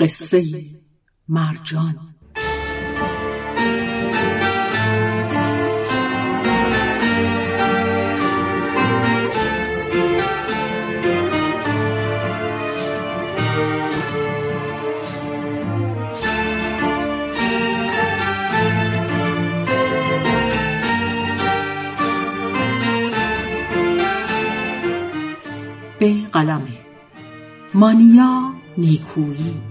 قصه مرجان. به قلم. مانیا نیکویی.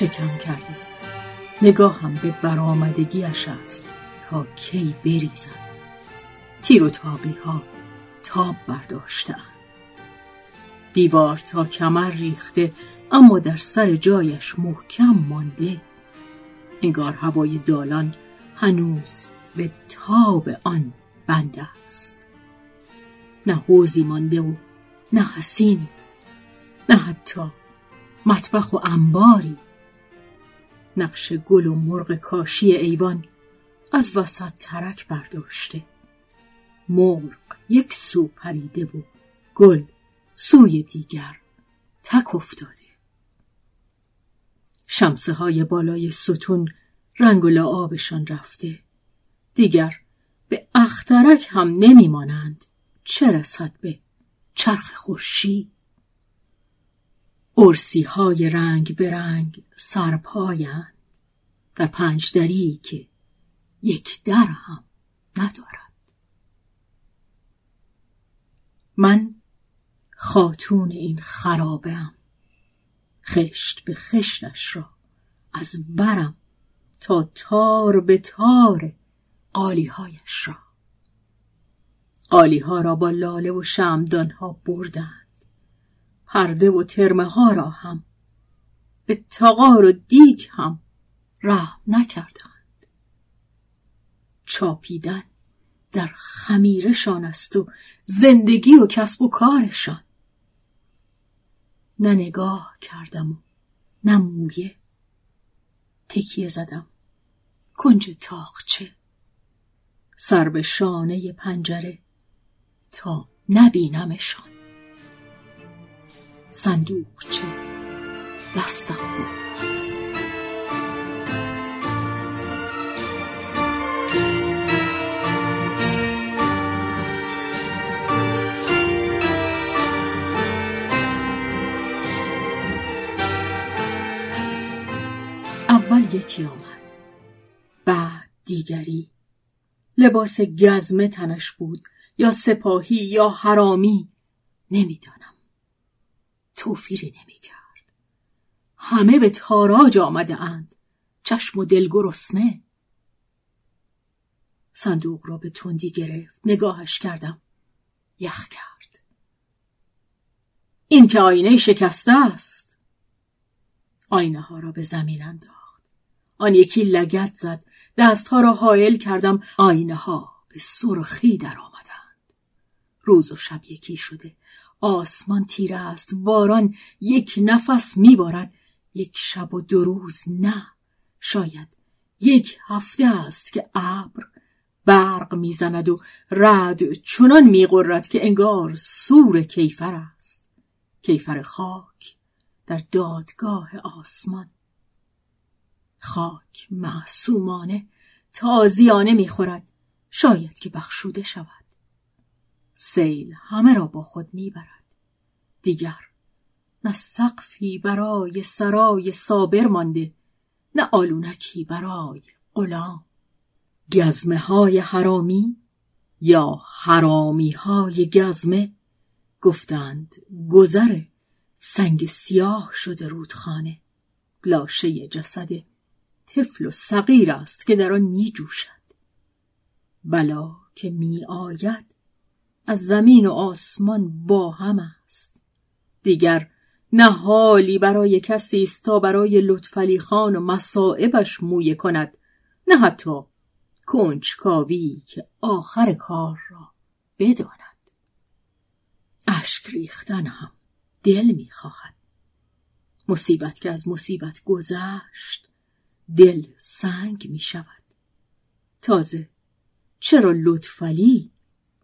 شکم کرده نگاهم به برآمدگیش است تا کی بریزد. تیر و تاقی ها تاب برداشتند. دیوار تا کمر ریخته اما در سر جایش محکم مانده. انگار هوای دالان هنوز به تاب آن بند است. نه حوزی مانده و نه حسینی نه حتی مطبخ و انباری. نقش گل و مرغ کاشی ایوان از وسط ترک برداشته. مرغ یک سو پریده و گل سوی دیگر تک افتاده. شمسه های بالای ستون رنگ و لعابشان رفته. دیگر به اخترک هم نمیمانند. چه رسد به چرخ خورشید؟ ارسی های رنگ به رنگ سرپایند. در پنج دری که یک در هم ندارد. من خاتون این خرابه ام خشت به خشتش را از برم تا تار به تار قالیهایش را. قالیها را با لاله و شمدان ها بردند پرده و ترمه ها را هم. به تقار و دیگ هم رحم نکردند. چاپیدن در خمیرشان است و زندگی و کسب و کارشان. نه نگاه کردم و نه مویه. تکیه زدم. کنج تاخچه سر به شانه پنجره تا نبینمشان. صندوقچه. دستم بود. اول یکی آمد. بعد دیگری. لباس گزمه تنش بود یا سپاهی یا حرامی. نمی‌دانم. توفیری نمی‌کرد. همه به تاراج آمده اند. چشم و دل گرسنه. صندوق را به تندی گرفت. نگاهش کردم. یخ کرد. این که آینه شکسته است. آینه ها را به زمین انداخت. آن یکی لگت زد. دستها را حائل کردم. آینه ها به سرخی در آمدند. روز و شب یکی شده. آسمان تیره است باران یک نفس میبارد. یک شب و دو روز نه شاید یک هفته است که ابر برق می‌زند و رد چنان میغرد که انگار سور کیفر است. کیفر خاک در دادگاه آسمان. خاک معصومانه تازیانه می‌خورد. شاید که بخشوده شود. سیل همه را با خود می‌برد. دیگر نه سقفی برای سرای صابر مانده نه آلونکی برای غلام. گزمه های حرامی یا حرامی های گزمه گفتند گذر سنگ سیاه شده رودخانه. لاشه جسد طفل و صغیر است که در آن می جوشد بلا که می آید از زمین و آسمان با هم است. دیگر نه حالی برای کسی است تا برای لطفعلی خان و مصائبش مویه کند نه حتی کنجکاوی که آخر کار را بداند. اشک ریختن هم دل می‌خواهد. مصیبت که از مصیبت گذشت دل سنگ می شود تازه چرا لطفلی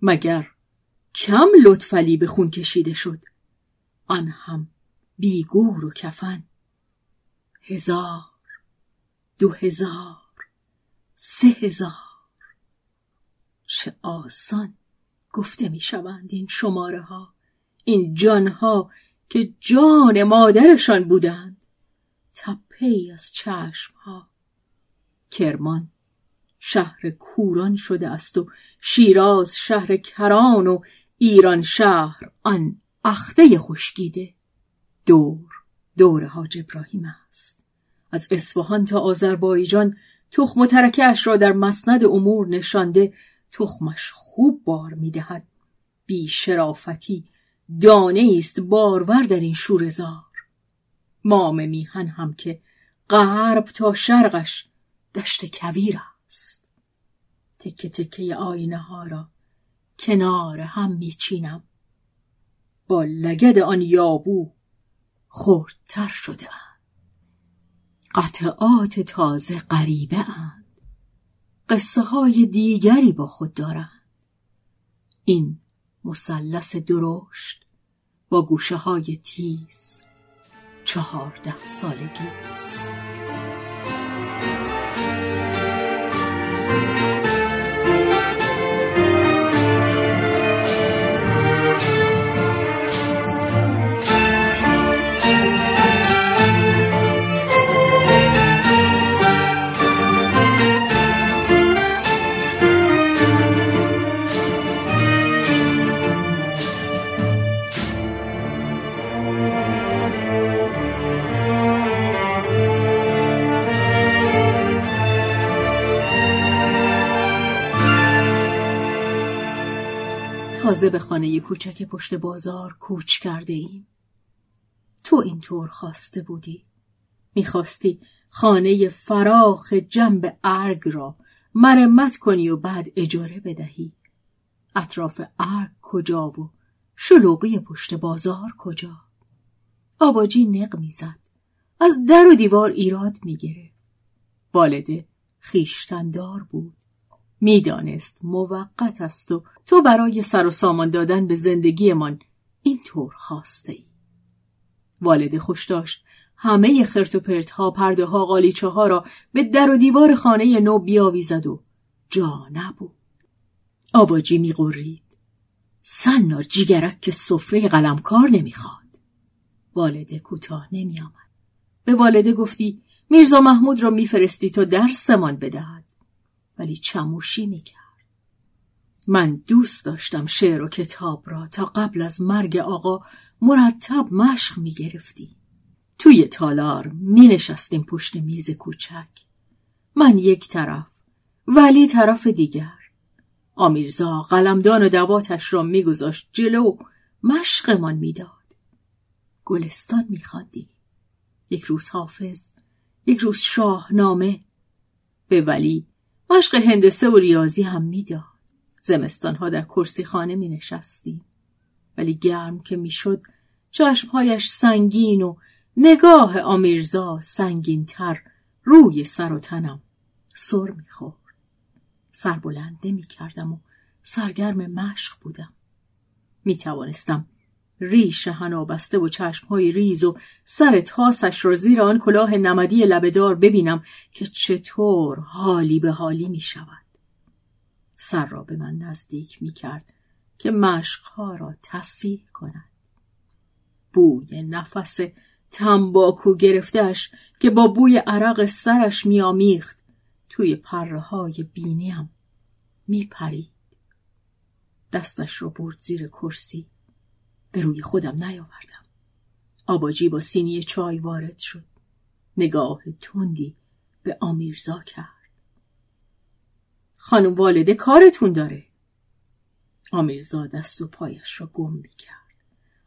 مگر کم لطفلی به خون کشیده شد. آن هم بیگور و کفن. هزار دو هزار سه هزار. چه آسان گفته می شوند این شماره ها. این جانها که جان مادرشان بودند. تپه از چشم ها. کرمان شهر کوران شده است و شیراز شهر کران و ایران شهر آن اخته خشکیده. دور دور حاج ابراهیم است. از اصفهان تا آذربایجان تخم و ترکش را در مسند امور نشانده تخمش خوب بار می‌دهد. بی شرافتی دانه است بارور در این شورزار مام میهن هم که غرب تا شرقش دشت کویر است. تکه تکه آینه ها را کنار هم میچینم. با لگد آن یابو خردتر شده قطعات تازه غریبه اند. قصه های دیگری با خود دارند. این مثلث درشت با گوشه های تیز چهارده سالگی است. تازه به خانه کوچک پشت بازار کوچ کرده ایم. تو اینطور خواسته بودی. می‌خواستی خانه فراخ جنب ارگ را مرمت کنی و بعد اجاره بدهی. اطراف ارگ کجا و شلوغی پشت بازار کجا؟ آباجی نق می‌زد. از در و دیوار ایراد می‌گیره. والده خیشتندار بود. می‌دانست موقت است و تو برای سر و سامان دادن به زندگیمان اینطور خواسته ای. والد خوش داشت همه خرت و پرت ها پرده ها قالیچه ها را به در و دیوار خانه نو بیاویزد و جا نبود. آباجی میقرید. سنار جیگرک که سفره قلمکار نمی‌خواد. والده کوتاه نمیآمد. به والده گفتی میرزا محمود را میفرستی تا درسمان بدهد. ولی چموشی می‌کرد. من دوست داشتم شعر و کتاب را تا قبل از مرگ آقا مرتب مشق می‌گرفتی. توی تالار می نشستیم پشت میز کوچک. من یک طرف ولی طرف دیگر. آمیرزا قلمدان و دواتش را میگذاشت جلو مشقمان می‌داد. گلستان میخواندی. یک روز حافظ، یک روز شاهنامه. به ولی مشق هندسه و ریاضی هم می‌داد. زمستانها در کرسی خانه می نشستیم. ولی گرم که می‌شد چشمهایش سنگین و نگاه آمیرزا سنگین تر روی سر و تنم سر می‌خورد. سر بلند نمی کردم و سرگرم مشق بودم. می توانستم ریش بسته و چشمهای ریز و سر تاسش را زیر آن کلاه نمدی لبهدار ببینم که چطور حالی به حالی می شود. سر را به من نزدیک می کرد که مشقها را تصیح کند. بوی نفس تنباکو گرفتش که با بوی عرق سرش میامیخت توی پره های بینیم می پرید. دستش رو برد زیر کرسی به روی خودم نیاوردم. آباجی با سینی چای وارد شد. نگاه تندی به آمیرزا کرد. خانم والده کارتون داره. آمیرزا دست و پایش را گم می کرد.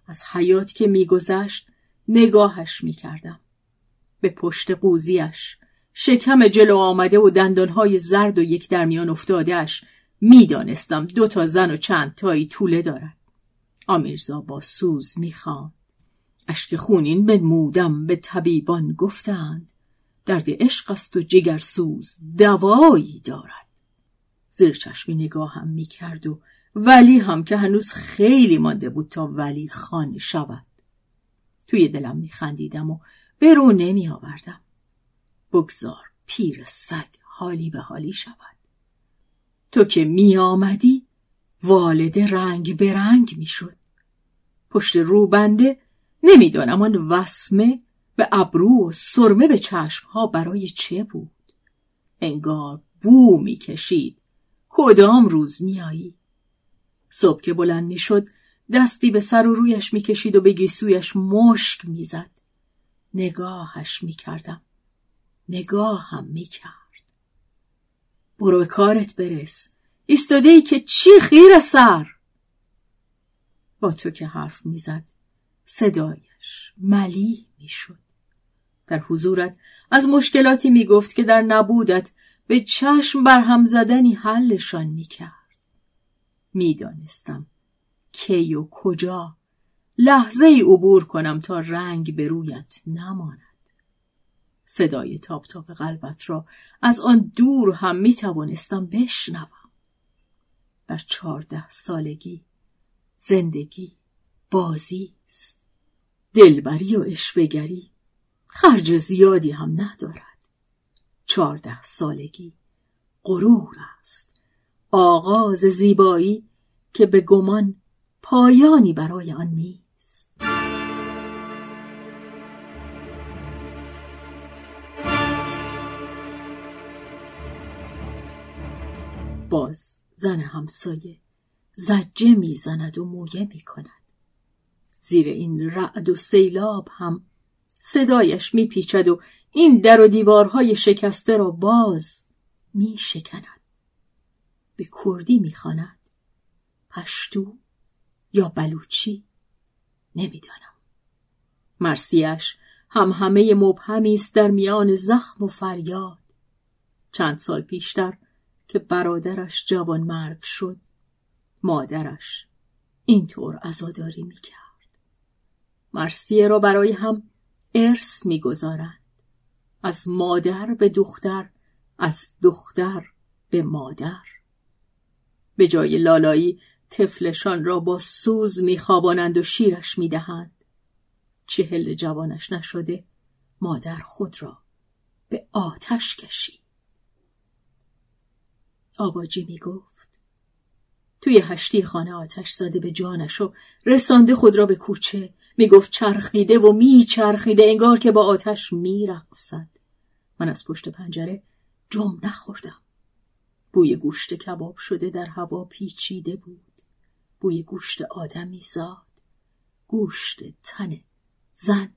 از حیات که میگذشت نگاهش می‌کردم. به پشت قوزیش شکم جلو آمده و دندانهای زرد و یک درمیان افتادهش می‌دانستم دو تا زن و چند تایی طوله دارد آمیرزا با سوز می‌خواند اشک خونین بنمودم به طبیبان گفتند درد عشق است و جگر سوز دوایی دارد زیر چشمی نگاه هم می‌کرد و ولی هم که هنوز خیلی مانده بود تا ولی خان شود. توی دلم میخندیدم و به رو نمی آوردم بگذار پیر سگ حالی به حالی شود. تو که می آمدی والد رنگ به رنگ می شد. پشت روبنده نمی‌دانم آن وسمه به ابرو و سرمه به چشمها برای چه بود. انگار بو می کشید کدام روز میایی؟ صبح که بلند می‌شد دستی به سر و رویش می‌کشید و به گیسویش مشک می‌زد. نگاهش می‌کردم. نگاه هم می‌کرد. برو به کارت برس. ایستاده ای که چی خیر سر؟ با تو که حرف می‌زد. صدایش ملی می‌شد. در حضورت از مشکلاتی می‌گفت که در نبودت به چشم برهم زدنی حلشان می‌کرد. می‌دانستم کی و کجا لحظه ای عبور کنم تا رنگ به رویت نماند. صدای تاپ تاپ قلبت را از آن دور هم می توانستم بشنوم. در چهارده سالگی زندگی بازی است. دلبری و اشوهگری خرج زیادی هم ندارد. چهارده سالگی. غرور است. آغاز زیبایی که به گمان پایانی برای آن نیست. باز زن همسایه زجه می‌زند و مویه می‌کند. زیر این رعد و سیلاب هم صدایش میپیچد و این در و دیوارهای شکسته را باز میشکند. به کردی می‌خواند. پشتو یا بلوچی؟ نمی‌دانم. مرسیش هم همه مبهمی است در میان زخم و فریاد. چند سال پیشتر که برادرش جوان مرگ شد مادرش اینطور عزاداری می‌کرد. مرسیه را برای هم ارث می‌گذارند. از مادر به دختر از دختر به مادر. به جای لالایی طفلشان را با سوز میخوابانند و شیرش می‌دهند. چهل جوانش نشده مادر خود را به آتش کشید. آباجی می‌گفت توی هشتی خانه آتش زده به جانش و رسانده خود را به کوچه می‌گفت چرخیده و میچرخیده انگار که با آتش میرقصد. من از پشت پنجره جم نخوردم. بوی گوشت کباب شده در هوا پیچیده بود. بوی گوشت آدمی زاد گوشت تن زن.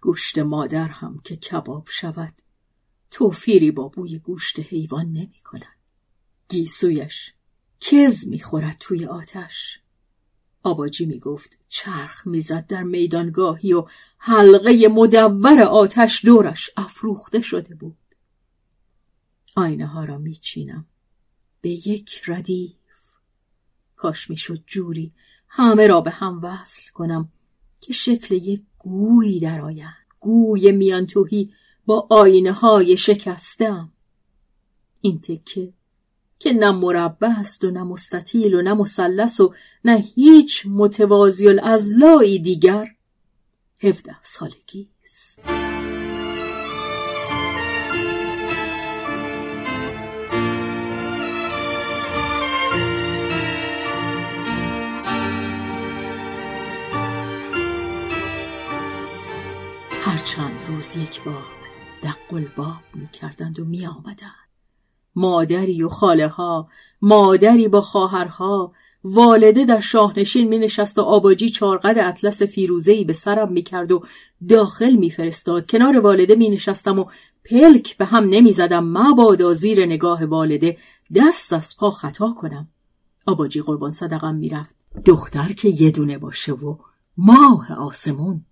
گوشت مادر هم که کباب شود توفیری با بوی گوشت حیوان نمی کند گیسویش کز می‌خورد توی آتش. آباجی می‌گفت چرخ می‌زد در میدانگاهی و حلقه مدور آتش دورش افروخته شده بود. آینه ها را میچینم. به یک ردیف. کاش می‌شد جوری همه را به هم وصل کنم که شکل یک گویی درآیند. گوی میانتوهی با آینه های شکستم. این تکه که نه مربع است و نه مستطیل و نه مثلث و نه هیچ متوازی الازلایی دیگر هفده سالگی است هر چند روز یک بار دق الباب می کردند و می آمدند. مادری و خاله ها مادری با خواهرها والده در شاهنشین می نشست و آباجی چارقد اطلس فیروزهی به سرم می کرد و داخل می فرستاد. کنار والده می نشستم و پلک به هم نمی زدم مبادا زیر نگاه والده دست از پا خطا کنم. آباجی قربان صدقم می رفت. دختر که یه دونه باشه و ماه آسمون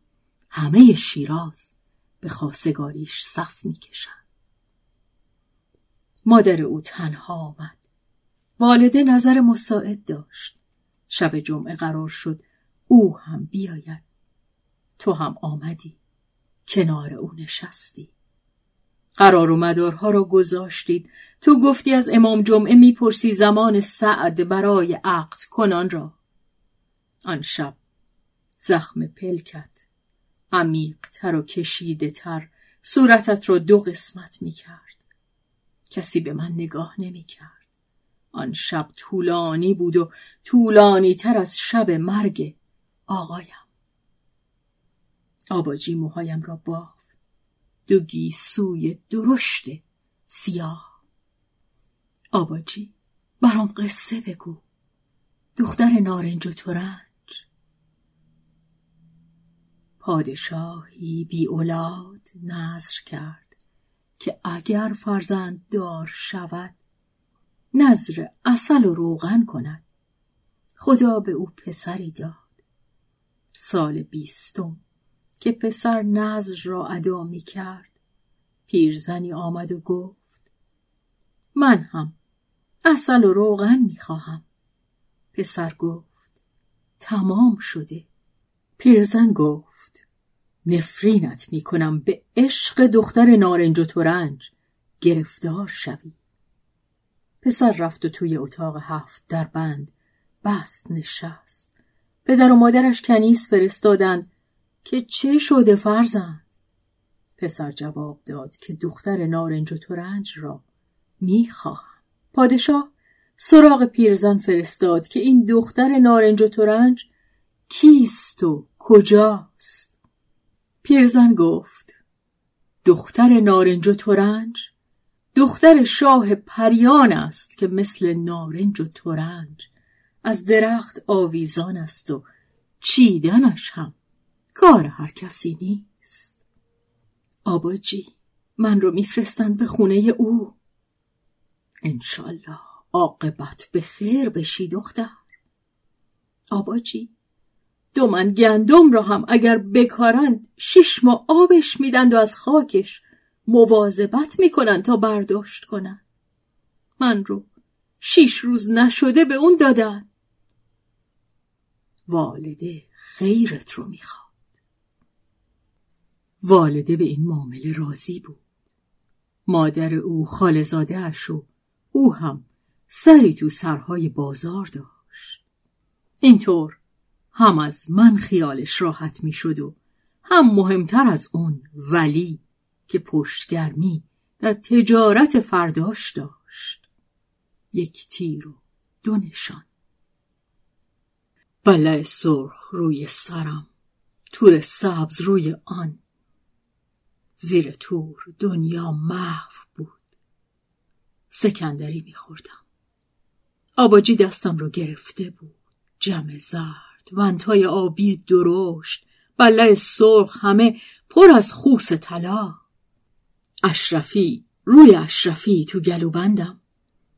همه شیراز به خواستگاریش صف می‌کشند مادر او تنها آمد. والده نظر مساعد داشت. شب جمعه قرار شد او هم بیاید. تو هم آمدی. کنار او نشستی. قرار و مدارها را گذاشتید. تو گفتی از امام جمعه می‌پرسی زمان سعد برای عقد کنان را. آن شب زخم پلکت عمیقتر و کشیده تر صورتت را دو قسمت می‌کرد. کسی به من نگاه نمی‌کرد. آن شب طولانی بود و طولانی تر از شب مرگ آقایم. آباجی موهایم را بافت. دو گیسوی درشت سیاه. آباجی برام قصه بگو. دختر نارنج و ترنج. پادشاهی بی اولاد نظر کرد. که اگر فرزند دار شود نظر اصل و روغن کند. خدا به او پسری داد. سال بیستم که پسر نظر را ادا می کرد. پیرزنی آمد و گفت من هم اصل و روغن می خواهم. پسر گفت تمام شده. پیرزن گفت نفرینت می کنم به عشق دختر نارنج و ترنج. گرفتار شوی. پسر رفت و توی اتاق هفت در بند بست نشست. پدر و مادرش کنیس فرستادند که چه شده فرزند؟ پسر جواب داد که دختر نارنج و ترنج را می‌خواهم. پادشاه سراغ پیرزن فرستاد که این دختر نارنج و ترنج کیست و کجاست؟ پیرزن گفت دختر نارنج و ترنج دختر شاه پریان است که مثل نارنج و ترنج از درخت آویزان است و چیدنش هم کار هر کسی نیست. آباجی من رو میفرستند به خونه او. انشالله عاقبت به خیر بشی دختر. آباجی دو من گندم را هم اگر بکارند شش ماه آبش میدند و از خاکش مواظبت می‌کنن تا برداشت کنن من رو شیش روز نشده به اون دادن. والده خیرت رو می‌خواد. والده به این معامله راضی بود. مادر او خالزاده اش و او هم سری تو سرهای بازار داشت. اینطور هم از من خیالش راحت می‌شد و هم مهمتر از اون ولی که پشتگرمی در تجارت فرداش داشت. یک تیر و دو نشان. بله سرخ روی سرم تور سبز روی آن. زیر تور دنیا محو بود. سکندری میخوردم. آباجی دستم رو گرفته بود. جمع زرد. ونتای آبی درشت بله سرخ همه پر از خوس طلا. اشرفی روی اشرفی تو گلوبندم.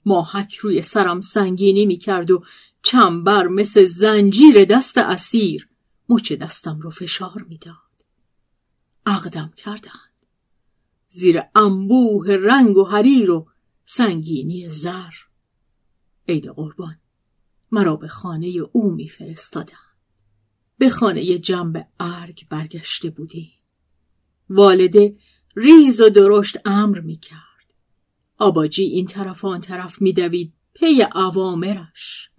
ماهک روی سرم سنگینی می‌کرد و چنبر مثل زنجیر دست اسیر مچ دستم رو فشار می‌داد. عقدم کردند. زیر انبوه رنگ و حریر و سنگینی زر. عید قربان. مرا به خانه او میفرستادند به خانه جنب ارگ برگشته بودی والده ریز و درشت امر می کرد. آباجی این طرف آن طرف می دوید پی عوامرش.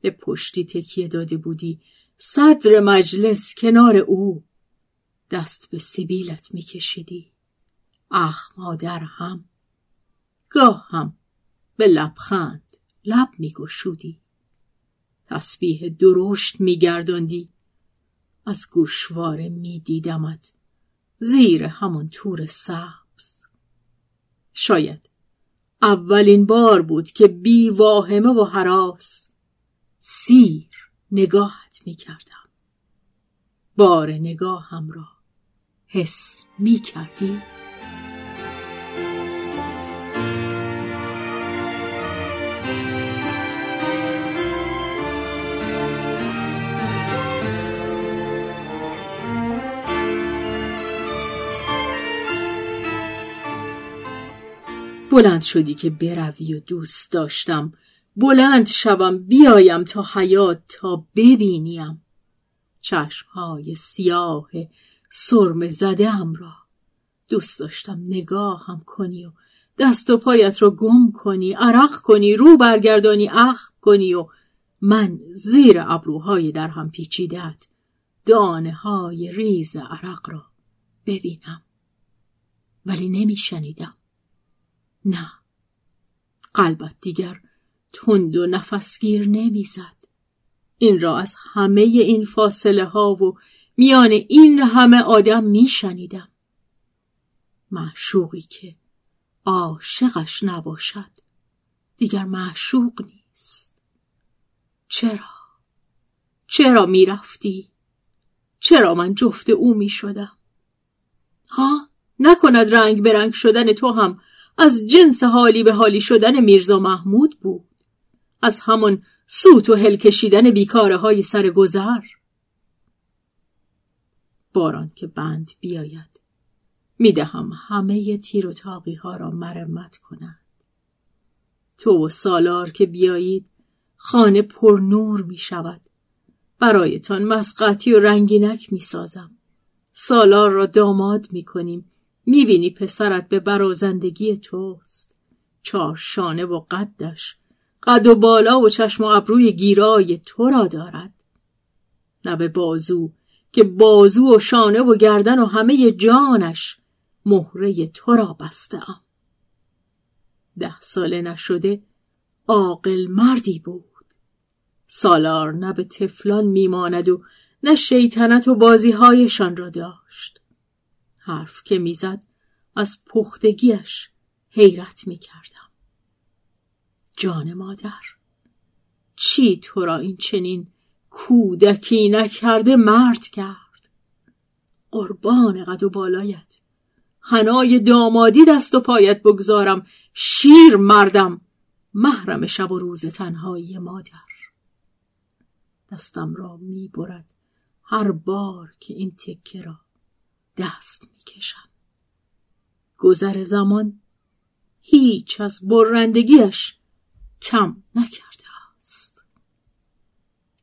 به پشتی تکیه داده بودی صدر مجلس کنار او دست به سبیلت می کشیدی. اخ در هم گاه هم به لبخند لب می گشودی. تسبیح درشت می گرداندی. از گوشواره می دیدمت زیر همون تور سبز. شاید اولین بار بود که بی واهمه و حراس سیر نگاهت می کردم بار نگاهم را حس می بلند شدی که بروی و دوست داشتم. بلند شوم بیایم تا حیات تا ببینیم. چشمهای سیاه سرم زده هم را. دوست داشتم نگاه هم کنی و دست و پایت رو گم کنی عرق کنی رو برگردانی اخ کنی و من زیر ابروهای در هم پیچیدت دانه های ریز عرق را ببینم. ولی نمیشنیدم. نه. قلبت دیگر تند و نفسگیر نمی‌زد. این را از همه این فاصله ها و میان این همه آدم میشنیدم. معشوقی که عاشقش نباشد دیگر معشوق نیست. چرا؟ چرا می‌رفتی؟ چرا من جفت او می‌شدم؟ ها؟ نکند رنگ به شدن تو هم از جنس حالی به حالی شدن میرزا محمود بود. از همان سوت و هل کشیدن بیکاره های سر گذر. باران که بند بیاید می‌دهم همه تیر و تاقی ها را مرمت کنند. تو و سالار که بیایید خانه پر نور می شود برایتان مسقطی و رنگینک می سازم سالار را داماد می کنیم می بینی پسرت به برازندگی توست. چار شانه و قدش قد و بالا و چشم و ابروی گیرای تو را دارد. لب بازو که بازو و شانه و گردن و همه جانش مهره تو را بستم ده ساله نشده عاقل مردی بود. سالار نه به تفلان میماند و نه شیطنت و بازیهایشان را داشت. حرف که می‌زد از پختگیش حیرت می‌کردم. جان مادر چی تو را این چنین کودکی نکرده مرد کرد؟ قربان قد و بالایت. هنای دامادی دست و پایت بگذارم شیر مردم محرم شب و روز تنهایی مادر. دستم را می برد هر بار که این تکه را دست می کشم گذر زمان هیچ از برندگیش کم نکرده است.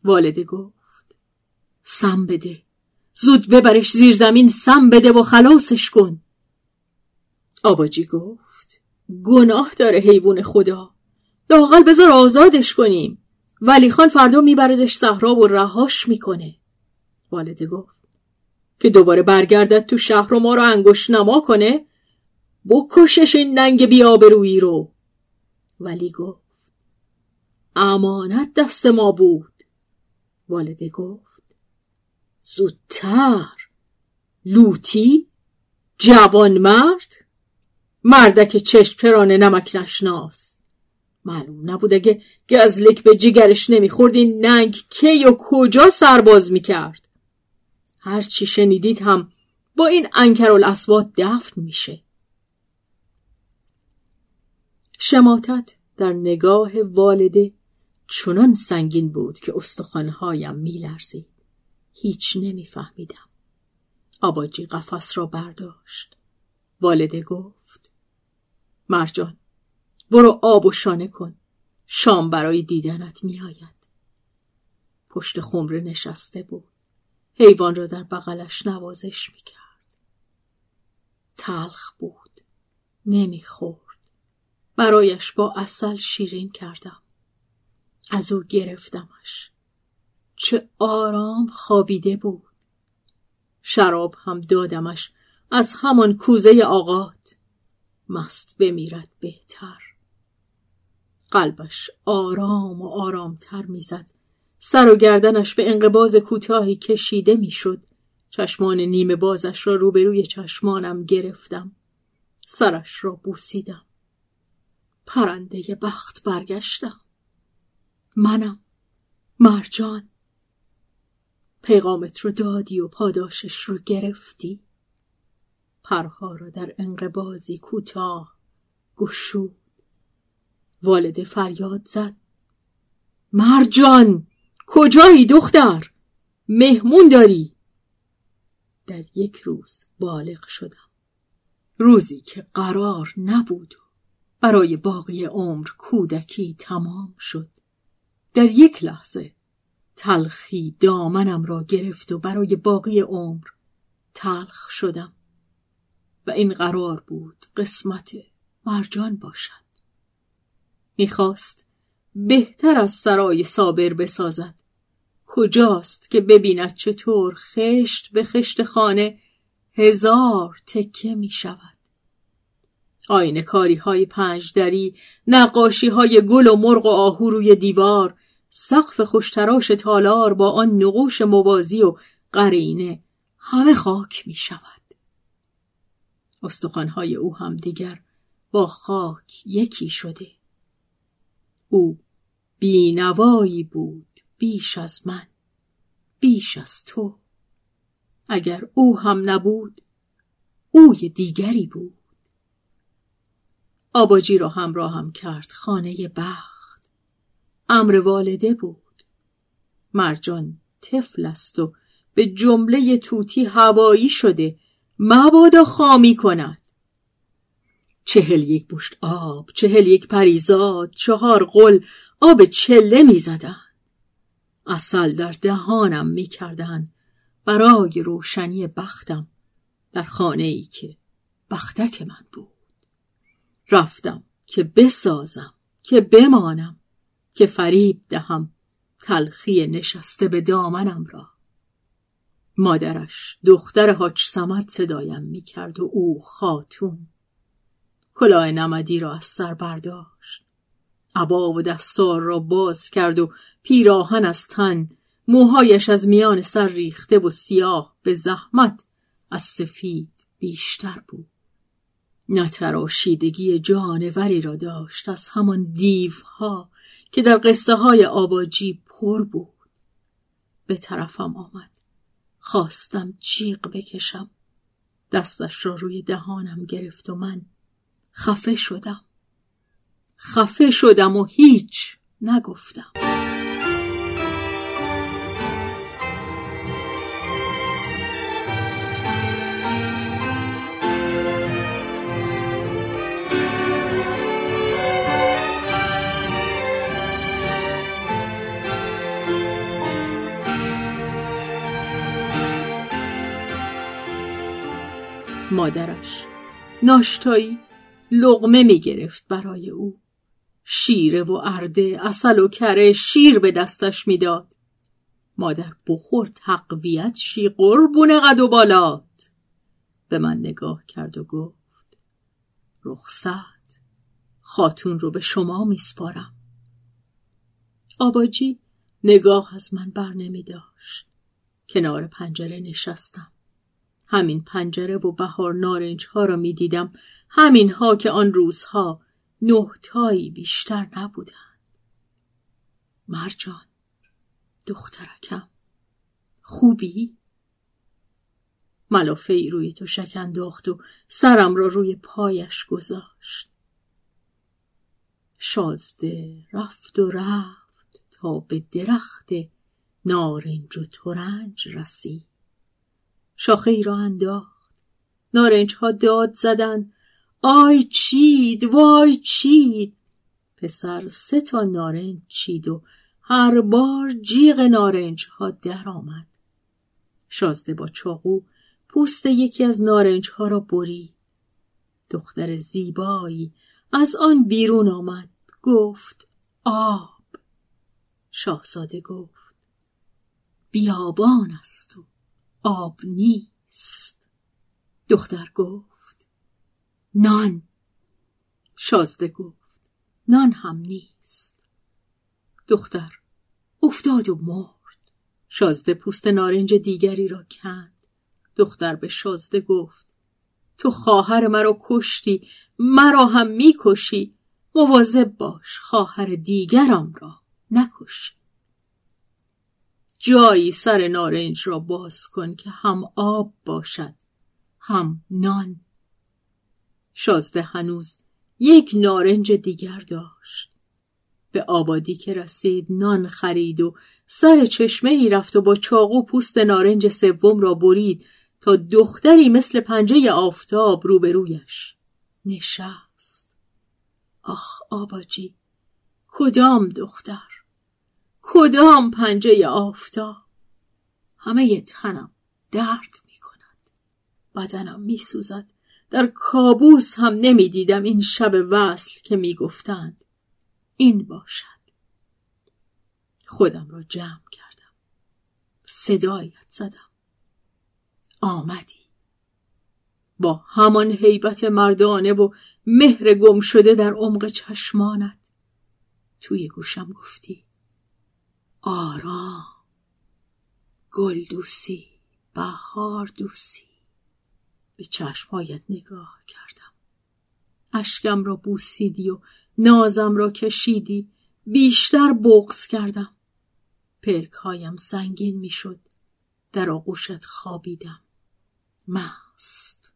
والده گفت سم بده زود ببرش زیر زمین سم بده و خلاصش کن. آباجی گفت گناه داره حیوان خدا لاقل بذار آزادش کنیم. ولی خان فردا میبردش صحرا و رهاش می‌کنه. والده گفت که دوباره برگردد تو شهر و ما رو انگوش نما کنه بکشش این ننگ بیابرویی رو. ولی گفت امانت دست ما بود. والده گفت زودتر. لوتی؟ جوان مرد مردک چشم پرانه نمک نشناس. معلوم نبود اگه گزلک به جگرش نمی‌خورد این ننگ کی و کجا سرباز می‌کرد. هر چی شنیدید هم با این انکر الاسوات دفن میشه. شماتت در نگاه والده چنان سنگین بود که استخوانهایم میلرزید. هیچ نمیفهمیدم. آباجی قفس را برداشت. والده گفت مرجان برو آب و شانه کن. شام برای دیدنت میآید. پشت خمره نشسته بود. حیوان را در بغلش نوازش می‌کرد. تلخ بود نمی‌خورد. برایش با اصل شیرین کردم. از او گرفتمش. چه آرام خوابیده بود. شراب هم دادمش از همان کوزه آقات مست بمیرد بهتر. قلبش آرام و آرامتر می‌زد. سر و گردنش به انقباز کوتاهی کشیده می‌شد. چشمان نیمه بازش را روبروی چشمانم گرفتم. سرش را بوسیدم. پرنده بخت برگشتم. منم. مرجان. پیغامت رو دادی و پاداشش رو گرفتی. پرها را در انقبازی کوتاه گشود. والده فریاد زد. مرجان! کجایی دختر؟ مهمون داری. در یک روز بالغ شدم. روزی که قرار نبود. برای باقی عمر کودکی تمام شد. در یک لحظه تلخی دامنم را گرفت و برای باقی عمر تلخ شدم. و این قرار بود قسمت مرجان باشد. می‌خواست بهتر از سرای صابر بسازد. کجاست که ببیند چطور خشت به خشت خانه هزار تکه می شود؟ آینه کاری های پنج دری نقاشی های گل و مرغ و آهو روی دیوار سقف خوشتراش تالار با آن نقوش موازی و قرینه همه خاک می شود. استخوانهای او هم دیگر با خاک یکی شده. او بینوایی بود. بیش از من بیش از تو. اگر او هم نبود اوی دیگری بود. آباجی را همراه هم کرد خانه بخت. امر والده بود. مرجان طفل است و به جمله توتی هوایی شده. مبادا خامی کند. چهل یک بشت آب چهل یک پریزاد چهار قل آب چله می‌زدند. اصل در دهانم می‌کردند. برای روشنی بختم. در خانه ای که بختک من بود. رفتم که بسازم که بمانم که فریب دهم تلخی نشسته به دامنم را. مادرش دختر حاج سمت صدایم می‌کرد و او خاتون. کلاه نمدی را از سر برداشت. عبا و دستار را باز کرد و پیراهن از تن موهایش از میان سر ریخته و سیاه به زحمت از سفید بیشتر بود. نتراشیدگی جانوری را داشت از همان دیوها که در قصه های آباجی پر بود. به طرفم آمد. خواستم جیغ بکشم. دستش را روی دهانم گرفت و من خفه شدم. خفه شدم و هیچ نگفتم. مادرش ناشتایی لغمه می گرفت برای او. شیره و ارده اصل و کره شیر به دستش می‌داد. مادر بخور تقویت شی قربون قد و بالات. به من نگاه کرد و گفت رخصت خاتون رو به شما میسپارم. آباجی نگاه از من بر نمی داشت. کنار پنجره نشستم. همین پنجره و بهار نارنج ها را می دیدم. همین ها که آن روزها نهتایی بیشتر نبودند. مرجان دخترکم خوبی؟ ملافه ای روی تو شکنداخت و سرم را روی پایش گذاشت. شازده رفت و رفت تا به درخت نارنج و ترنج رسید. شاخه ای را انداخت. نارنج ها داد زدن آی چید وای چید. پسر سه تا نارنج چید و هر بار جیغ نارنج ها در آمد. شازده با چاقو پوست یکی از نارنج ها را برید. دختر زیبایی از آن بیرون آمد. گفت آب. شاهزاده گفت بیابان است و آب نیست. دختر گفت نان. شازده گفت. نان هم نیست. دختر افتاد و مرد. شازده پوست نارنج دیگری را کند. دختر به شازده گفت. تو خواهر مرا کشتی مرا هم می‌کشی. مواظب باش خواهر دیگرم را نکشی. جایی سر نارنج را باز کن که هم آب باشد هم نان. شازده هنوز یک نارنج دیگر داشت. به آبادی که رسید نان خرید و سر چشمه ای رفت و با چاقو پوست نارنج سوم را برید تا دختری مثل پنجه آفتاب روبرویش نشست. آخ آباجی کدام دختر؟ کدام پنجه آفتاب؟ همه تنم درد می کند بدنم می سوزد در کابوس هم نمی دیدم این شب وصل که می گفتند این باشد. خودم را جمع کردم. صدایت زدم. آمدی. با همان حیبت مردانه و مهر گم شده در عمق چشمانت. توی گوشم گفتی آرام. گل دوسی بهار دوسی. به چشمهایت نگاه کردم. اشکم را بوسیدی و نازم را کشیدی. بیشتر بغز کردم. پلکهایم سنگین می‌شد. در آغوشت خوابیدم. مست.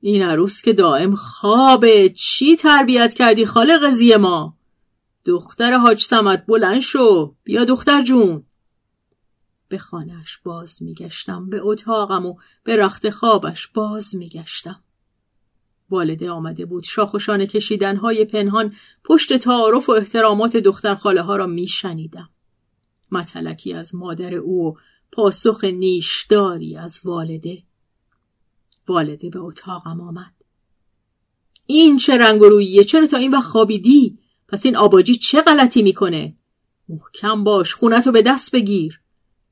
این عروس که دائم خوابه. چی تربیت کردی خالق قضیه ما؟ دختر حاج سمت بلند شو. بیا دختر جون. به خانهش باز میگشتم به اتاقم و به رخت خوابش باز میگشتم. والده آمده بود شاخوشان کشیدنهای پنهان پشت تعارف و احترامات دختر خاله ها را میشنیدم. متلکی از مادر او و پاسخ نیشداری از والده. والده به اتاقم آمد. این چه رنگ و رویه چرا تا این وقت خوابیدی؟ پس این آباجی چه غلطی می‌کنه؟ محکم باش خونتو به دست بگیر.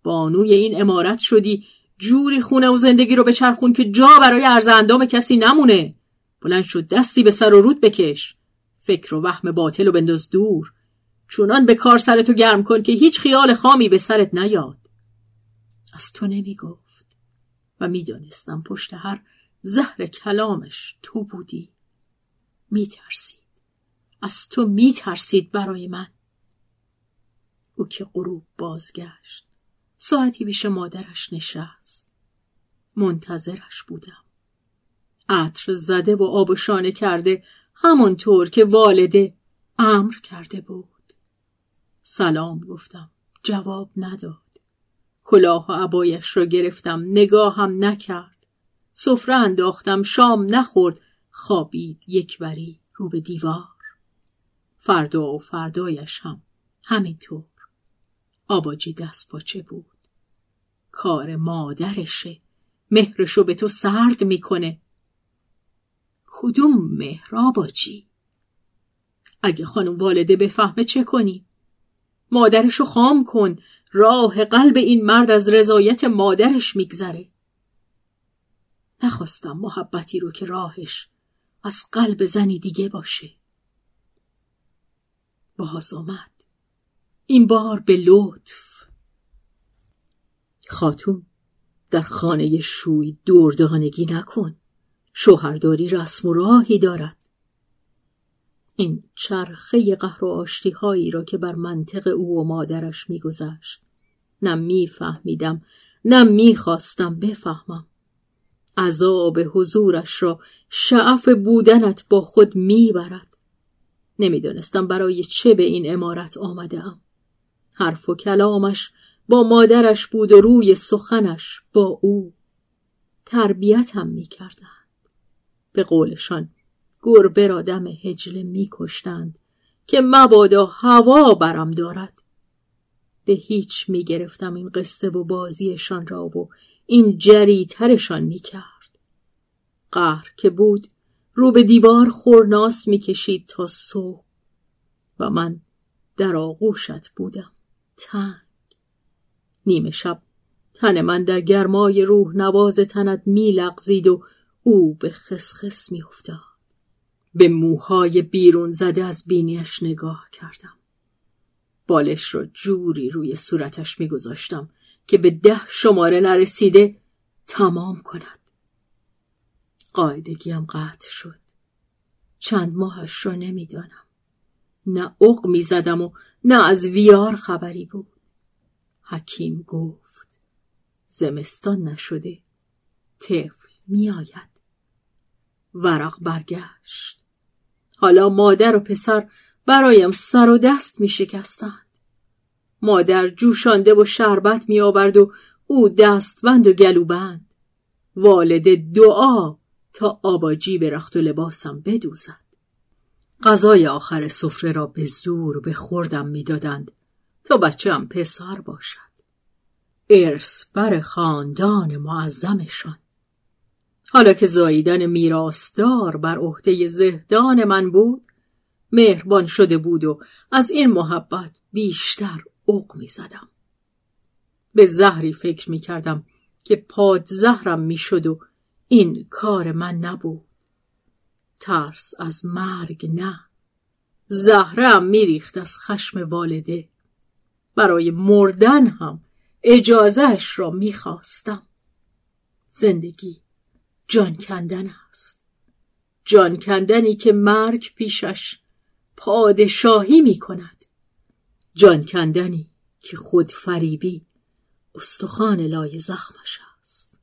بانوی این امارت شدی جوری خونه و زندگی رو به چرخون که جا برای عرض اندام کسی نمونه. بلند شد دستی به سر و رود بکش. فکر و وهم باطل و بنداز دور. چونان به کار سرتو گرم کن که هیچ خیال خامی به سرت نیاد. از تو نمی گفت. و می‌دانستم پشت هر زهر کلامش تو بودی. میترسید از تو میترسید برای من. او که غروب بازگشت. ساعتی پیش مادرش نشست. منتظرش بودم. عطر زده و آب و شانه کرده همانطور که والده امر کرده بود. سلام گفتم. جواب نداد. کلاه و عبایش را گرفتم. نگاهم نکرد. سفره انداختم. شام نخورد. خوابید یک بری رو به دیوار. فردا و فردایش هم همینطور. آباجی دست پاچه بود. کار مادرشه. مهرشو به تو سرد می‌کنه. کدوم مهر آباجی اگه خانم والده بفهمه چه کنی؟ مادرشو خام کن. راه قلب این مرد از رضایت مادرش میگذره. نخواستم محبتی رو که راهش از قلب زنی دیگه باشه. باز آمد این بار به لطف. خاتون در خانه شوی دردانگی نکن. شوهرداری رسم و راهی دارد. این چرخه قهر و آشتی هایی را که بر منطق او و مادرش میگذشت نه میفهمیدم نه می‌خواستم بفهمم. عذاب حضورش را شعف بودنت با خود می‌برد. نمی‌دانستم برای چه به این امارت آمده حرف و کلامش با مادرش بود و روی سخنش با او. تربیتم می‌کردند. به قولشان گربه را دم هجله میکشتند که مبادا هوا برم دارد. به هیچ می‌گرفتم این قصه و بازیشان را و این جریترشان می‌کرد. قهر که بود رو به دیوار خورناس می‌کشید تا صبح و من در آغوشت بودم. تنگ. نیمه شب. تن من در گرمای روح نواز تنت میلغزید و او به خسخس میافتاد. به موهای بیرون زده از بینیش نگاه کردم. بالش را جوری روی صورتش میگذاشتم که به ده شماره نرسیده تمام کند. قاعدگیم قطع شد. چند ماهش را نمی‌دانم. نه اق می زدم و نه از ویار خبری بود. حکیم گفت زمستان نشده طفل میآید. ورق برگشت. حالا مادر و پسر برایم سر و دست می شکستند مادر جوشانده و شربت می آورد و او دستبند و گلوبند. والد دعا تا آباجی به رخت و لباسم بدوزد. غذای آخر سفره را به زور به خوردم می‌دادند. تا بچه پسر باشد ارث بر خاندان معظمشان حالا که زاییدن میراستار بر عهده زهدان من بود مهربان شده بود و از این محبت بیشتر اوق می زدم. به زهری فکر می کردم که پاد زهرم می شد و این کار من نبود. ترس از مرگ نه. زهرم می ریخت از خشم والده. برای مردن هم اجازهش را می خواستم. زندگی جان کندن است. جان کندنی که مرگ پیشش پادشاهی می کند. جان کندنی که خود فریبی استخوان لای زخمش است.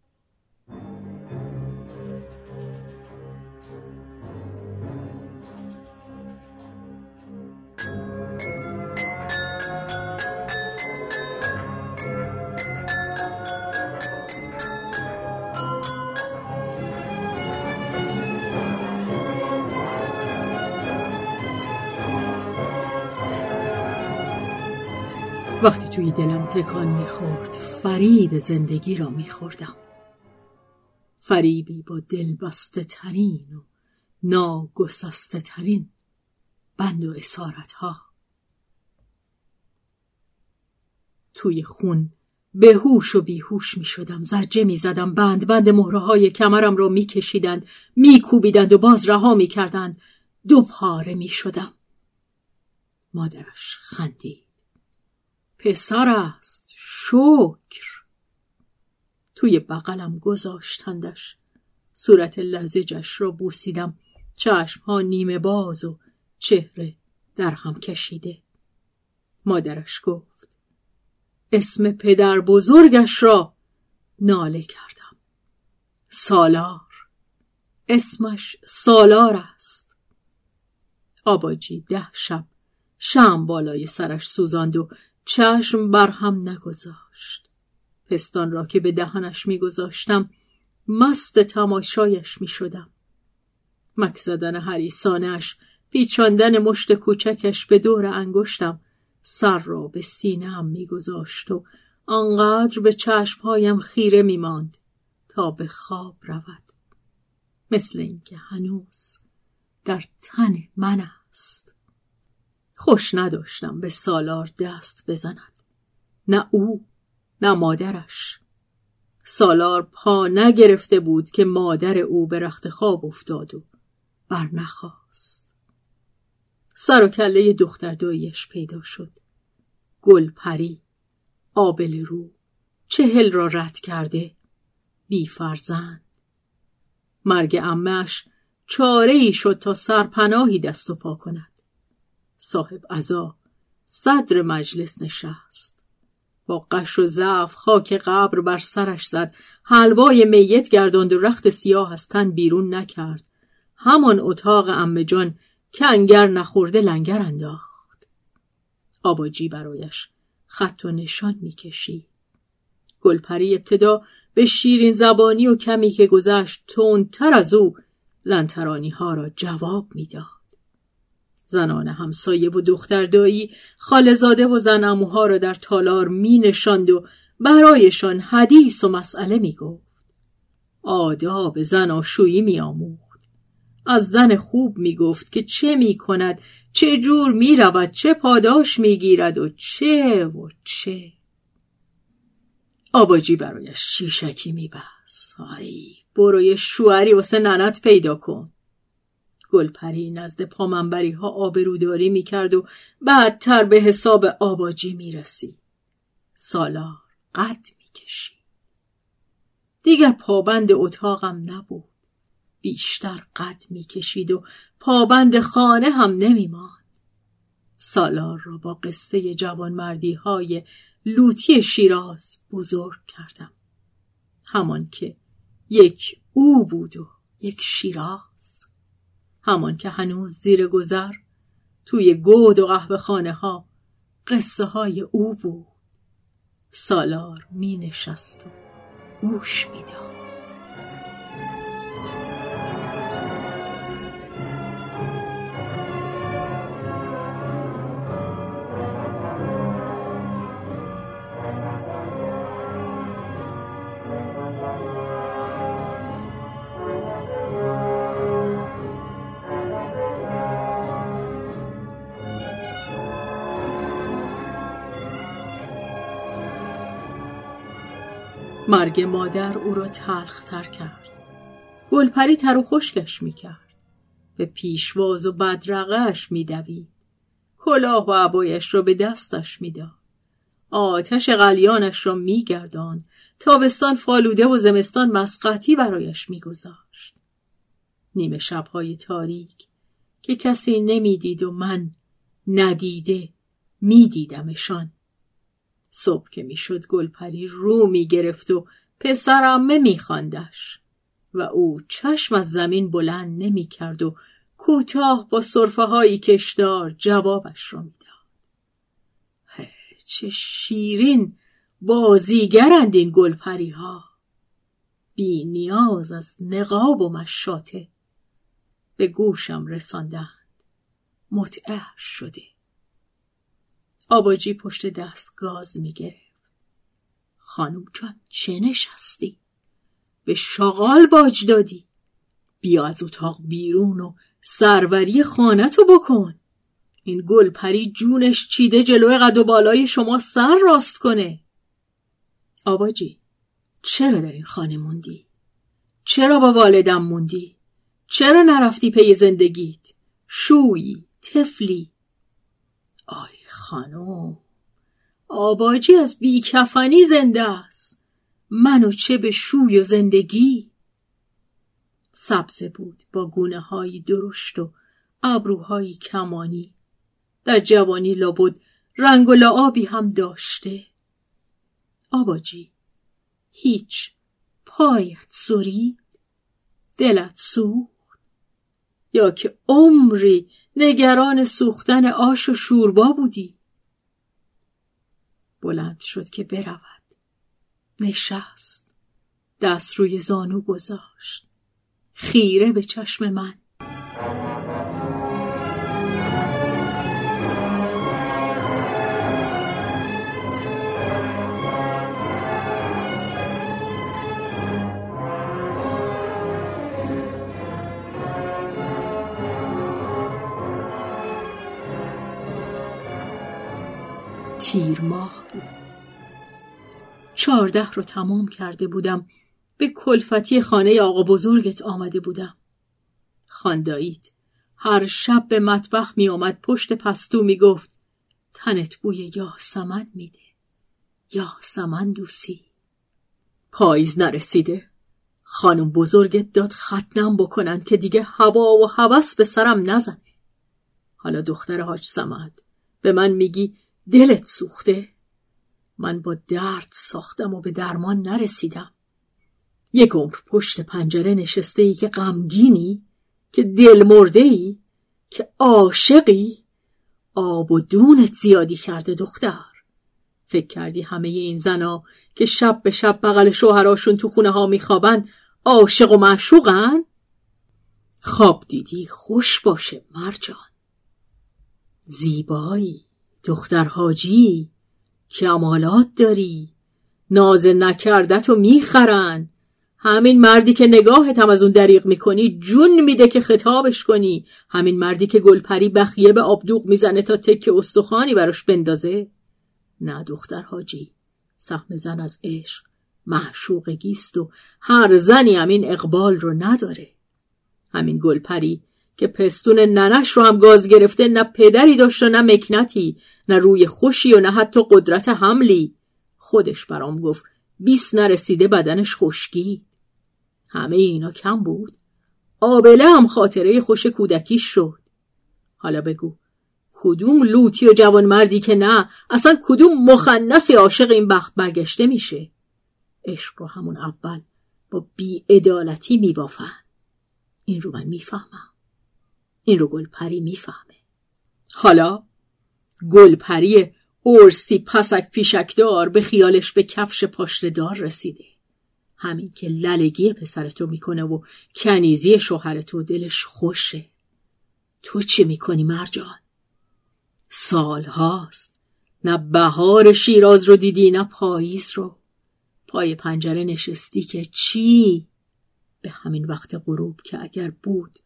وقتی توی دلم تکان می‌خورد فریب زندگی را میخوردم. فریبی با دل بسته ترین و ناگسسته ترین بند و اسارت ها توی خون هوش و بیهوش می شدم زجه می زدم بند بند مهره های کمرم را می کشیدند می کوبیدند و باز رها می کردند دو پاره می شدم مادرش خندید. پسر است. شکر. توی بغلم گذاشتندش. صورت لزجش را بوسیدم. چشمها نیمه باز و چهره در هم کشیده. مادرش گفت اسم پدر بزرگش را ناله کردم. سالار. اسمش سالار است. آباجی ده شب شم بالای سرش سوزاند و چشم بر هم نگذاشت. پستان را که به دهنش میگذاشتم مست تماشایش می‌شدم. مک زدن حریسانش پیچاندن مشت کوچکش به دور انگشتم سر را به سینهام میگذاشت و آنقدر به چشمهایم خیره میماند تا به خواب رود. مثل اینکه هنوز در تن من است. خوش نداشتم به سالار دست بزند. نه او نه مادرش. سالار پا نگرفته بود که مادر او به رخت خواب افتاد و بر نخواست. سر و کله دختر دایش پیدا شد. گل پری آبل رو چهل را رد کرده بی فرزند. مرگ امش چاره ای شد تا سرپناهی دست و پا کند. صاحب عزا صدر مجلس نشست. با قش و ضعف خاک قبر بر سرش زد. حلوای میت گرداند و رخت سیاه از تن بیرون نکرد. همان اتاق امه جان کنگر نخورده لنگر انداخت. آباجی برایش خط و نشان می‌کشید. گلپری ابتدا به شیرین زبانی و کمی که گذشت تندتر از او لنترانی ها را جواب می‌داد. زنان همسایه و دختر دایی خالزاده و زن اموها را در تالار می نشاند و برایشان حدیث و مسئله می گفت. آداب زن آشویی می آموخت. از زن خوب می گفت که چه می کند چه جور می رود چه پاداش می گیرد و چه و چه آباجی برایش شیشکی می بس. آی بروی شوهری واسه ننت پیدا کن گلپری نزد پامنبری ها آبروداری می‌کرد و بعدتر به حساب آباجی می‌رسی. سالار قد می‌کشید. دیگر پابند اتاقم نبود. بیشتر قد می‌کشید و پابند خانه هم نمیماند. سالار را با قصه جوانمردی های لوتی شیراز بزرگ کردم. همان که یک او بود و یک شیراز. همان که هنوز زیر گذر توی گود و قهوه خانه ها قصه های او بود سالار می نشست و گوش می داد. مرگ مادر او را تلختر کرد. گلپری تر و خشکش می‌کرد. به پیشواز و بدرقهش میدوید. کلاه و عبایش را به دستش می‌داد. آتش قلیانش را میگردان تابستان فالوده و زمستان مسقطی برایش میگذاشت. نیمه شبهای تاریک که کسی نمی‌دید و من ندیده میدیدمشان. صبح که می‌شد گلپری رو می‌گرفت و پسرمه میخواندش و او چشم از زمین بلند نمی‌کرد و کوتاه با صرفه هایی کشدار جوابش را می‌داد. چه شیرین بازیگرند این گلپری ها بی نیاز از نقاب و مشاته به گوشم رساندند. متعه شده. آباجی پشت دست گاز می‌گرفت خانم جان چه نشستی؟ به شغال باج دادی بیا از اتاق بیرون و سروری خانتو بکن این گلپری جونش چیده جلوی قد و بالای شما سر راست کنه آباجی چرا در این خانه موندی؟ چرا با والدم موندی؟ چرا نرفتی پی زندگیت؟ شویی، تفلی آی خانم. آباجی از بیکفنی زنده است. منو چه به شوی و زندگی؟ سبزه بود با گونه های درشت و ابروهایی کمانی. در جوانی لابد رنگ و لعابی هم داشته. آباجی هیچ پایت سرید دلت سوخت؟ یا که عمری نگران سوختن آش و شوربا بودی؟ بلند شد که برود. نشست. دست روی زانو گذاشت. خیره به چشم من تیر ماه. بود چهارده رو تمام کرده بودم. به کلفتی خانه آقا بزرگت آمده بودم. خانداییت هر شب به مطبخ می آمد پشت پستو می گفت تنت بوی یاسمن میده. یاسمن دوسی. پاییز نرسیده. خانم بزرگت داد ختنم بکنند که دیگه هوا و هوس به سرم نزنه. حالا دختر حاج سمد. به من میگی دلت سوخته. من با درد ساختم و به درمان نرسیدم. یک عمر پشت پنجره نشسته ای که غمگینی که دل مرده ای که عاشقی. آب و دونت زیادی کرده دختر. فکر کردی همه این زنا که شب به شب بغل شوهراشون تو خونه ها میخوابن عاشق و معشوقن؟ خواب دیدی؟ خوش باشه مرجان. زیبایی. دختر حاجی کمالات داری. ناز نکردت و می‌خرن. همین مردی که نگاهت هم از اون دریغ می‌کنی جون میده که خطابش کنی. همین مردی که گلپری بخیه به آبدوغ می‌زنه تا تک استخوانی براش بندازه. نه دختر حاجی سهم زن از عشق محشوقگیست و هر زنی همین اقبال رو نداره. همین گلپری که پستون ننش رو هم گاز گرفته نه پدری داشت و نه مکنتی نه روی خوشی و نه حتی قدرت حملی. خودش برام گفت بیس نرسیده بدنش خشکی. همه اینا کم بود. آبله هم خاطره خوش کودکی شد. حالا بگو کدوم لوتی و جوان مردی که نه؟ اصلا کدوم مخنسی عاشق این بخت برگشته میشه؟ عشق رو همون اول با بیعدالتی میبافن. این رو من می‌فهمم. این رو گلپری می‌فهمه. حالا گلپری ارسی پسک پیشکدار به خیالش به کفش پاشلدار رسیده. همین که للگی پسرتو می‌کنه و کنیزی شوهرتو دلش خوشه. تو چه می‌کنی مرجان؟ سال هاست. نه بهار شیراز رو دیدی نه پاییز رو. پای پنجره نشستی که چی؟ به همین وقت غروب که اگر بود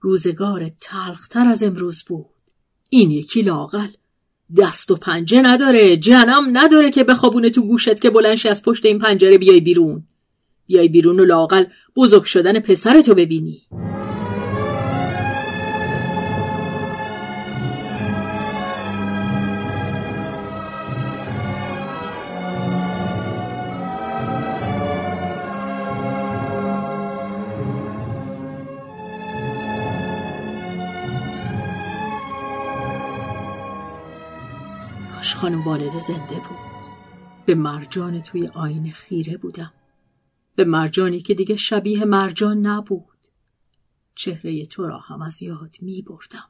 روزگار تلختر از امروز بود. این یکی لاغل دست و پنجه نداره جنم نداره که بخوابونه تو گوشت که بلنشی از پشت این پنجره بیای بیرون. بیای بیرون و لاقل بزرگ شدن پسرتو ببینی. والده زنده بود. به مرجان توی آینه خیره بودم. به مرجانی که دیگه شبیه مرجان نبود. چهره تو را هم از یاد می بردم.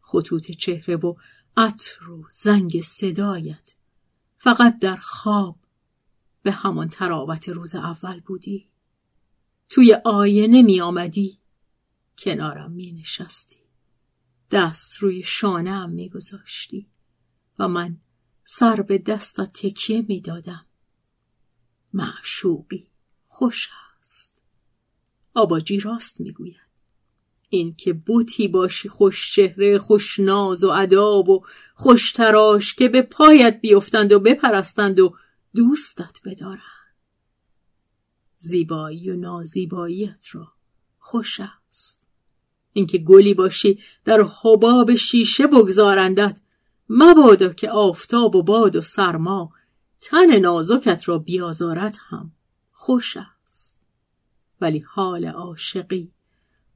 خطوط چهره و عطر و زنگ صدایت. فقط در خواب. به همان تراوت روز اول بودی. توی آینه می آمدی. کنارم می نشستی. دست روی شانه می گذاشتی. و من سر به دستت تکیه می دادم. معشوقی خوش است. آباجی راست می‌گوید. این که بوتی باشی خوش چهره خوش ناز و اداب و خوش تراش که به پایت بیفتند و بپرستند و دوستت بدارند. زیبایی و نازیباییت را خوش است. اینکه گلی باشی در حباب شیشه بگذارندت مبادا که آفتاب و باد و سرما تن نازکت را بیازارت هم. خوش است. ولی حال عاشقی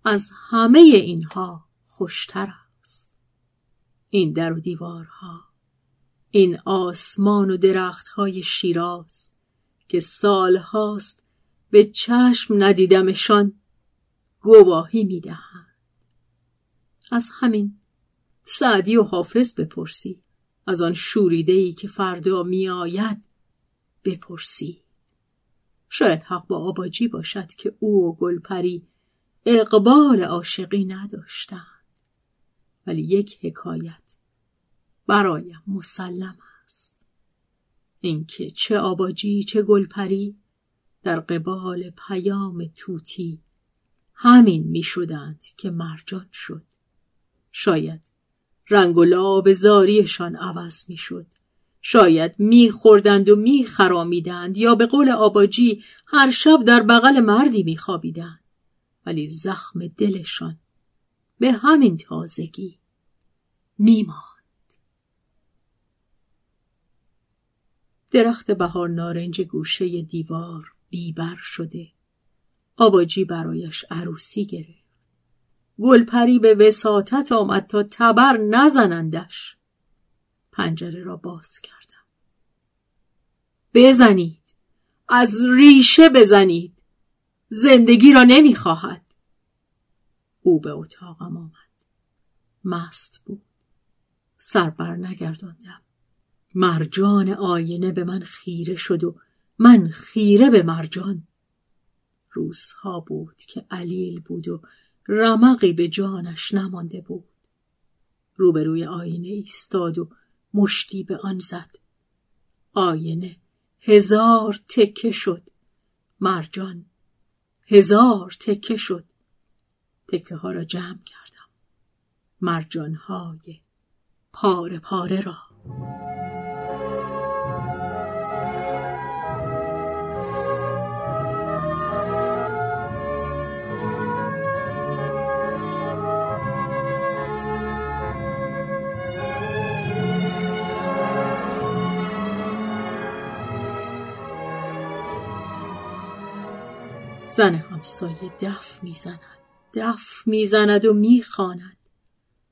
از همه اینها خوشتر است. این در و دیوارها این آسمان و درختهای شیراز که سالهاست به چشم ندیدمشان گواهی می‌دهند. از همین سعدی و حافظ بپرسی. از آن شوریده ای که فردا میآید بپرسی. شاید حق با آباجی باشد که او و گلپری اقبال عاشقی نداشتند. ولی یک حکایت برایم مسلم است. اینکه چه آباجی چه گلپری در قبال پیام توتی همین می شدند که مرجان شد. شاید رنگ و لاب زاریشان عوض می شد. شاید میخوردند و میخرامیدند یا به قول آباجی هر شب در بغل مردی میخوابیدند. ولی زخم دلشان به همین تازگی میماند. درخت بهار نارنج گوشه دیوار بیبر شده. آباجی برایش عروسی گرفت. گلپری به وساطت آمد تا تبر نزنندش. پنجره را باز کردم. بزنید. از ریشه بزنید. زندگی را نمی‌خواهد. او به اتاقم آمد. مست بود. سر بر نگرداندم. مرجان آینه به من خیره شد و من خیره به مرجان. روزها بود که علیل بود و رمقی به جانش نمانده بود. روبروی آینه ایستاد و مشتی به آن زد. آینه هزار تکه شد. مرجان هزار تکه شد. تکه ها را جمع کردم. مرجان های پاره پاره را. زن همسایه دف می‌زند. دف می‌زند و می‌خواند.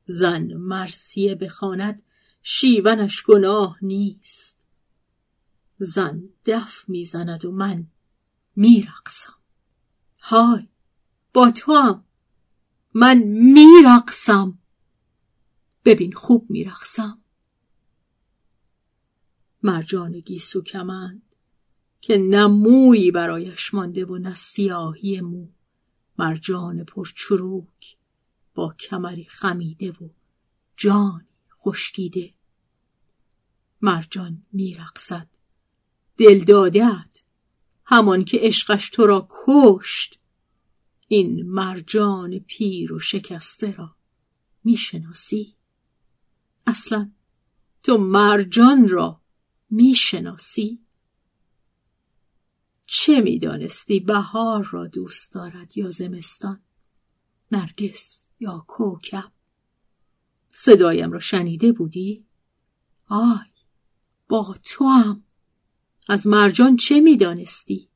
زن مرسیه بخواند شیونش گناه نیست. زن دف می‌زند و من میرقصم. های با تو هم من میرقصم. ببین خوب میرقصم. مرجان گیسو کمند. که نه مویی برایش مانده و نه سیاهی مو. مرجان پرچروک با کمری خمیده و جانی خشکیده. مرجان میرقصد. دلدادت همان که عشقش تو را کشت. این مرجان پیر و شکسته را می‌شناسی؟ اصلا تو مرجان را می‌شناسی؟ چه می‌دانستی؟ بهار را دوست دارد یا زمستان؟ نرگس یا کوکب صدایم را شنیده بودی؟ آی با تو هم از مرجان چه می‌دانستی؟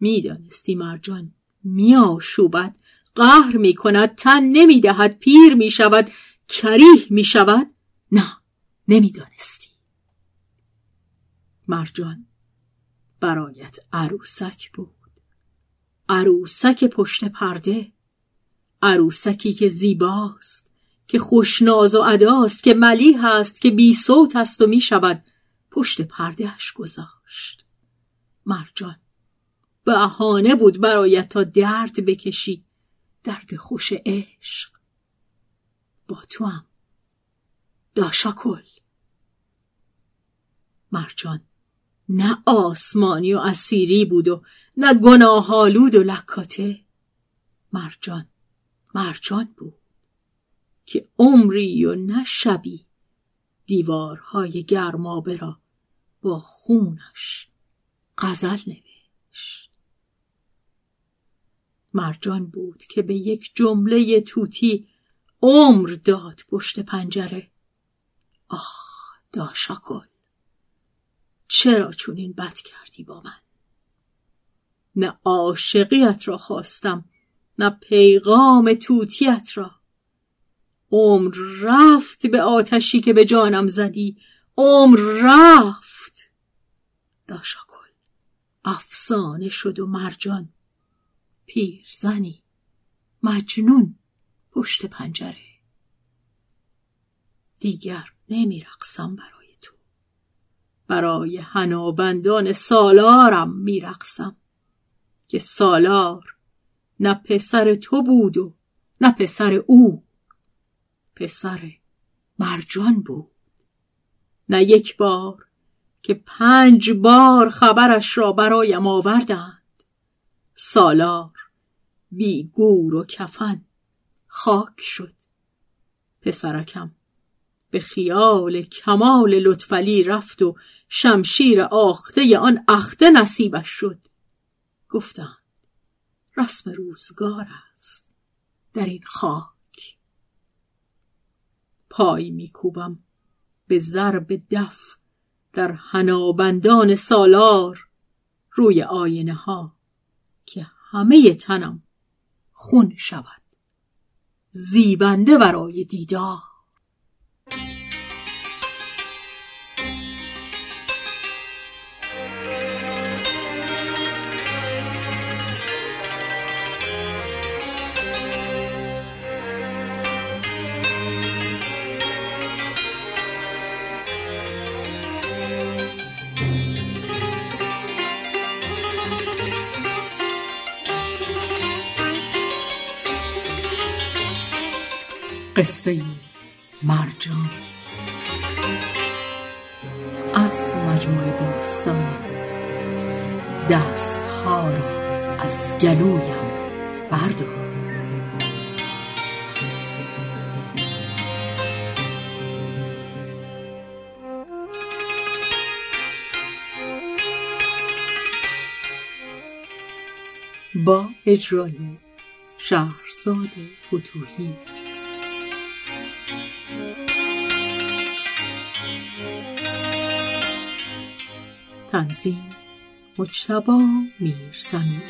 می‌دانستی مرجان میآشوبد قهر می کند تن نمی دهد پیر می شود کریه می شود نه نمی‌دانستی. مرجان برایت عروسک بود. عروسک پشت پرده عروسکی که زیباست که خوشناز و اداست که ملیح است که بی صوت است و می شود پشت پردهش گذاشت. مرجان بهانه بود برایت تا درد بکشی درد خوش عشق. با تو هم داشاکل. مرجان نه آسمانی و اسیری بود و نه گناهالود و لکاته. مرجان مرجان بود که عمری و نه شبی دیوارهای گرمابه را با خونش غزل نوشت. مرجان بود که به یک جمله توتی عمر داد پشت پنجره. آخ داشاکل! چرا چون این بد کردی با من؟ نه عاشقیت را خواستم نه پیغام توتیت را. عمر رفت به آتشی که به جانم زدی. عمر رفت. داشاکل افسانه شد و مرجان. پیرزنی مجنون پشت پنجره. دیگر نمیرقصم برای تو برای هنابندان سالارم میرقصم. که سالار نه پسر تو بود و نه پسر او. پسر مرجان بود. نه یک بار که پنج بار خبرش را برایم آوردند. سالار بی گور و کفن خاک شد. پسرکم به خیال کمال لطفلی رفت و شمشیر آخته آن اخته نصیبش شد. گفتند رسم روزگار است در این خاک. پای میکوبم به ضرب دف در هنابندان سالار روی آینه ها که همه تنم خون شود. زیبنده برای دیدار. قصه مرجان. از مجموعه داستان دستها را از گلویم بردار. با اجرای شهرزاد فتوحی تنظیم مجتبا میرسمی